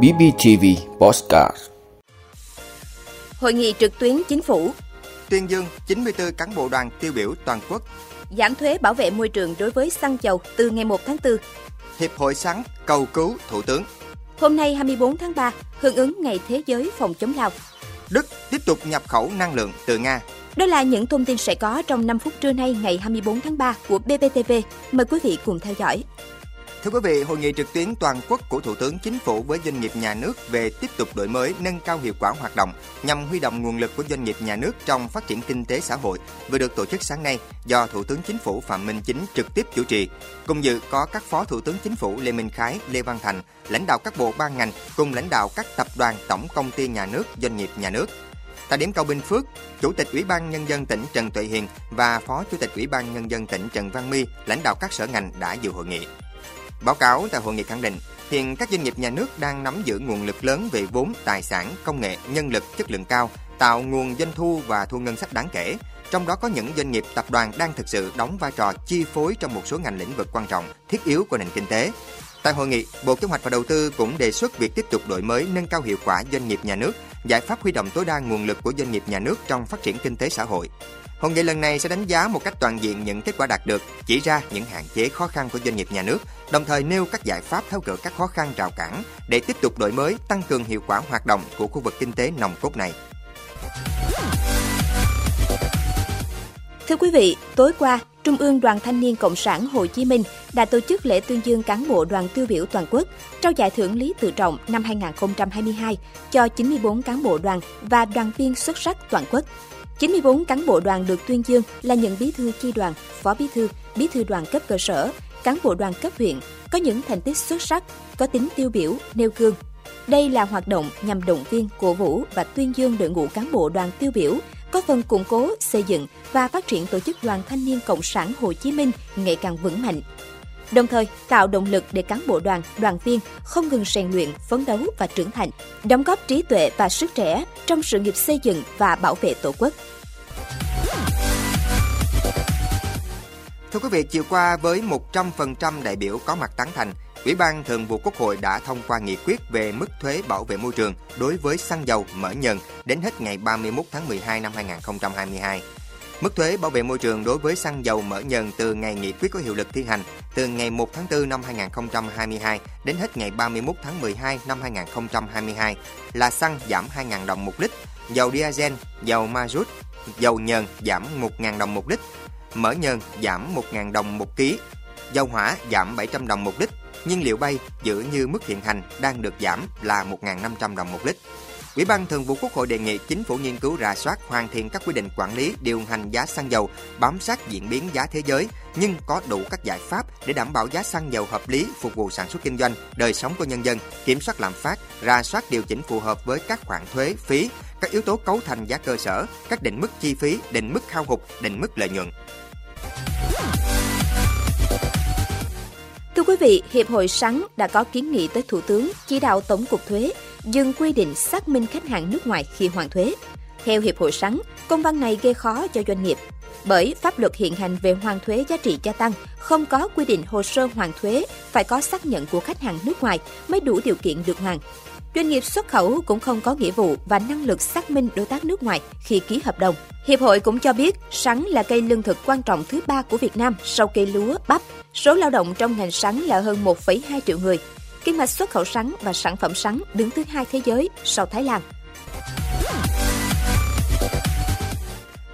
BBTV Postcard Hội nghị trực tuyến chính phủ tuyên dương 94 cán bộ đoàn tiêu biểu toàn quốc. giảm thuế bảo vệ môi trường đối với xăng dầu từ ngày 1 tháng 4. Hiệp hội sáng cầu cứu Thủ tướng. Hôm nay 24 tháng 3, hưởng ứng Ngày Thế giới phòng chống lao. Đức tiếp tục nhập khẩu năng lượng từ Nga. Đó là những thông tin sẽ có trong 5 phút trưa nay ngày 24 tháng 3 của BBTV. Mời quý vị cùng theo dõi. Thưa quý vị, hội nghị trực tuyến toàn quốc của Thủ tướng Chính phủ với doanh nghiệp nhà nước về tiếp tục đổi mới, nâng cao hiệu quả hoạt động nhằm huy động nguồn lực của doanh nghiệp nhà nước trong phát triển kinh tế xã hội vừa được tổ chức sáng nay do Thủ tướng Chính phủ Phạm Minh Chính trực tiếp chủ trì. Cùng dự có các Phó Thủ tướng Chính phủ Lê Minh Khái, Lê Văn Thành, lãnh đạo các bộ ban ngành cùng lãnh đạo các tập đoàn tổng công ty nhà nước, doanh nghiệp nhà nước. Tại điểm cầu Bình Phước, Chủ tịch Ủy ban Nhân dân tỉnh Trần Tuệ Hiền và Phó Chủ tịch Ủy ban Nhân dân tỉnh Trần Văn My, lãnh đạo các sở ngành đã dự hội nghị. Báo cáo tại hội nghị khẳng định, hiện các doanh nghiệp nhà nước đang nắm giữ nguồn lực lớn về vốn, tài sản, công nghệ, nhân lực chất lượng cao, tạo nguồn doanh thu và thu ngân sách đáng kể. Trong đó có những doanh nghiệp tập đoàn đang thực sự đóng vai trò chi phối trong một số ngành lĩnh vực quan trọng, thiết yếu của nền kinh tế. Tại hội nghị, Bộ Kế hoạch và Đầu tư cũng đề xuất việc tiếp tục đổi mới nâng cao hiệu quả doanh nghiệp nhà nước, giải pháp huy động tối đa nguồn lực của doanh nghiệp nhà nước trong phát triển kinh tế xã hội. Hội nghị lần này sẽ đánh giá một cách toàn diện những kết quả đạt được, chỉ ra những hạn chế khó khăn của doanh nghiệp nhà nước, đồng thời nêu các giải pháp tháo gỡ các khó khăn rào cản để tiếp tục đổi mới, tăng cường hiệu quả hoạt động của khu vực kinh tế nòng cốt này. Thưa quý vị, tối qua, Trung ương Đoàn Thanh niên Cộng sản Hồ Chí Minh đã tổ chức lễ tuyên dương cán bộ đoàn tiêu biểu toàn quốc, trao giải thưởng Lý Tự Trọng năm 2022 cho 94 cán bộ đoàn và đoàn viên xuất sắc toàn quốc. 94 cán bộ đoàn được tuyên dương là những bí thư chi đoàn, phó bí thư, bí thư đoàn cấp cơ sở, cán bộ đoàn cấp huyện có những thành tích xuất sắc, có tính tiêu biểu, nêu gương. Đây là hoạt động nhằm động viên, cổ vũ và tuyên dương đội ngũ cán bộ đoàn tiêu biểu, có phần củng cố, xây dựng và phát triển tổ chức Đoàn Thanh niên Cộng sản Hồ Chí Minh ngày càng vững mạnh. Đồng thời, tạo động lực để cán bộ đoàn, đoàn viên không ngừng rèn luyện, phấn đấu và trưởng thành, đóng góp trí tuệ và sức trẻ trong sự nghiệp xây dựng và bảo vệ Tổ quốc. Thưa quý vị, chiều qua với 100% đại biểu có mặt tán thành, Ủy ban Thường vụ Quốc hội đã thông qua nghị quyết về mức thuế bảo vệ môi trường đối với xăng dầu mỡ nhờn đến hết ngày 31 tháng 12 năm 2022. Mức thuế bảo vệ môi trường đối với xăng dầu mỡ nhờn từ ngày nghị quyết có hiệu lực thi hành từ ngày 1 tháng 4 năm 2022 đến hết ngày 31 tháng 12 năm 2022 là xăng giảm 2.000 đồng một lít, dầu diesel, dầu mazut, dầu nhờn giảm 1.000 đồng một lít, mỡ nhờn giảm 1.000 đồng một ký, dầu hỏa giảm 700 đồng một lít, nhiên liệu bay giữ như mức hiện hành đang được giảm là 1.500 đồng một lít. Ủy ban Thường vụ Quốc hội đề nghị chính phủ nghiên cứu rà soát hoàn thiện các quy định quản lý điều hành giá xăng dầu, bám sát diễn biến giá thế giới nhưng có đủ các giải pháp để đảm bảo giá xăng dầu hợp lý phục vụ sản xuất kinh doanh, đời sống của nhân dân, kiểm soát lạm phát, rà soát điều chỉnh phù hợp với các khoản thuế, phí, các yếu tố cấu thành giá cơ sở, các định mức chi phí, định mức hao hụt, định mức lợi nhuận. Thưa quý vị, Hiệp hội Sắn đã có kiến nghị tới Thủ tướng chỉ đạo Tổng cục Thuế dừng quy định xác minh khách hàng nước ngoài khi hoàn thuế. Theo Hiệp hội Sắn, công văn này gây khó cho doanh nghiệp bởi pháp luật hiện hành về hoàn thuế giá trị gia tăng không có quy định hồ sơ hoàn thuế phải có xác nhận của khách hàng nước ngoài mới đủ điều kiện được hoàn. Doanh nghiệp xuất khẩu cũng không có nghĩa vụ và năng lực xác minh đối tác nước ngoài khi ký hợp đồng. Hiệp hội cũng cho biết sắn là cây lương thực quan trọng thứ ba của Việt Nam sau cây lúa, bắp. Số lao động trong ngành sắn là hơn 1,2 triệu người. Kim ngạch xuất khẩu sắn và sản phẩm sắn đứng thứ hai thế giới sau Thái Lan.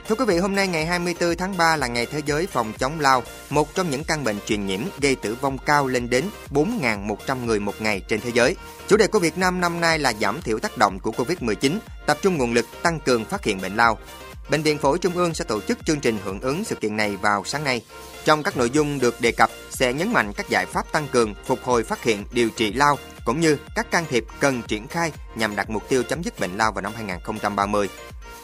Thưa quý vị, hôm nay ngày 24 tháng 3 là ngày thế giới phòng chống lao, một trong những căn bệnh truyền nhiễm gây tử vong cao lên đến 4.100 người một ngày trên thế giới. Chủ đề của Việt Nam năm nay là giảm thiểu tác động của Covid-19, tập trung nguồn lực tăng cường phát hiện bệnh lao. Bệnh viện Phổi Trung ương sẽ tổ chức chương trình hưởng ứng sự kiện này vào sáng nay. Trong các nội dung được đề cập sẽ nhấn mạnh các giải pháp tăng cường, phục hồi phát hiện, điều trị lao cũng như các can thiệp cần triển khai nhằm đạt mục tiêu chấm dứt bệnh lao vào năm 2030.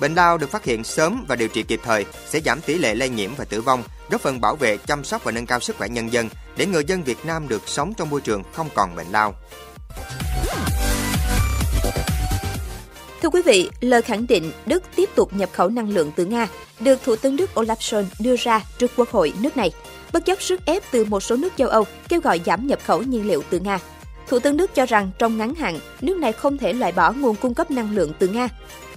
Bệnh lao được phát hiện sớm và điều trị kịp thời sẽ giảm tỷ lệ lây nhiễm và tử vong, góp phần bảo vệ, chăm sóc và nâng cao sức khỏe nhân dân để người dân Việt Nam được sống trong môi trường không còn bệnh lao. Thưa quý vị, lời khẳng định Đức tiếp tục nhập khẩu năng lượng từ Nga được Thủ tướng Đức Olaf Scholz đưa ra trước Quốc hội nước này, bất chấp sức ép từ một số nước châu Âu kêu gọi giảm nhập khẩu nhiên liệu từ Nga. Thủ tướng Đức cho rằng trong ngắn hạn, nước này không thể loại bỏ nguồn cung cấp năng lượng từ Nga.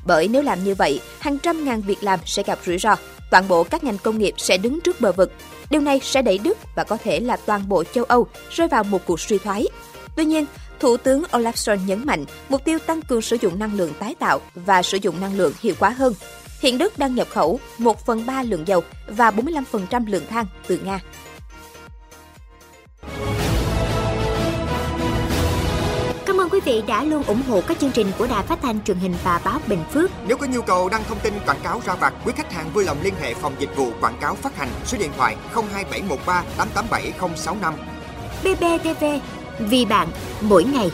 Bởi nếu làm như vậy, hàng trăm ngàn việc làm sẽ gặp rủi ro. Toàn bộ các ngành công nghiệp sẽ đứng trước bờ vực. Điều này sẽ đẩy Đức và có thể là toàn bộ châu Âu rơi vào một cuộc suy thoái. Tuy nhiên, Thủ tướng Olaf Scholz nhấn mạnh mục tiêu tăng cường sử dụng năng lượng tái tạo và sử dụng năng lượng hiệu quả hơn. Hiện Đức đang nhập khẩu 1 phần 3 lượng dầu và 45% lượng than từ Nga. Cảm ơn quý vị đã luôn ủng hộ các chương trình của Đài Phát thanh truyền hình và báo Bình Phước. Nếu có nhu cầu đăng thông tin quảng cáo ra vặt, quý khách hàng vui lòng liên hệ phòng dịch vụ quảng cáo phát hành số điện thoại 02713 887065. BBTV, vì bạn, mỗi ngày.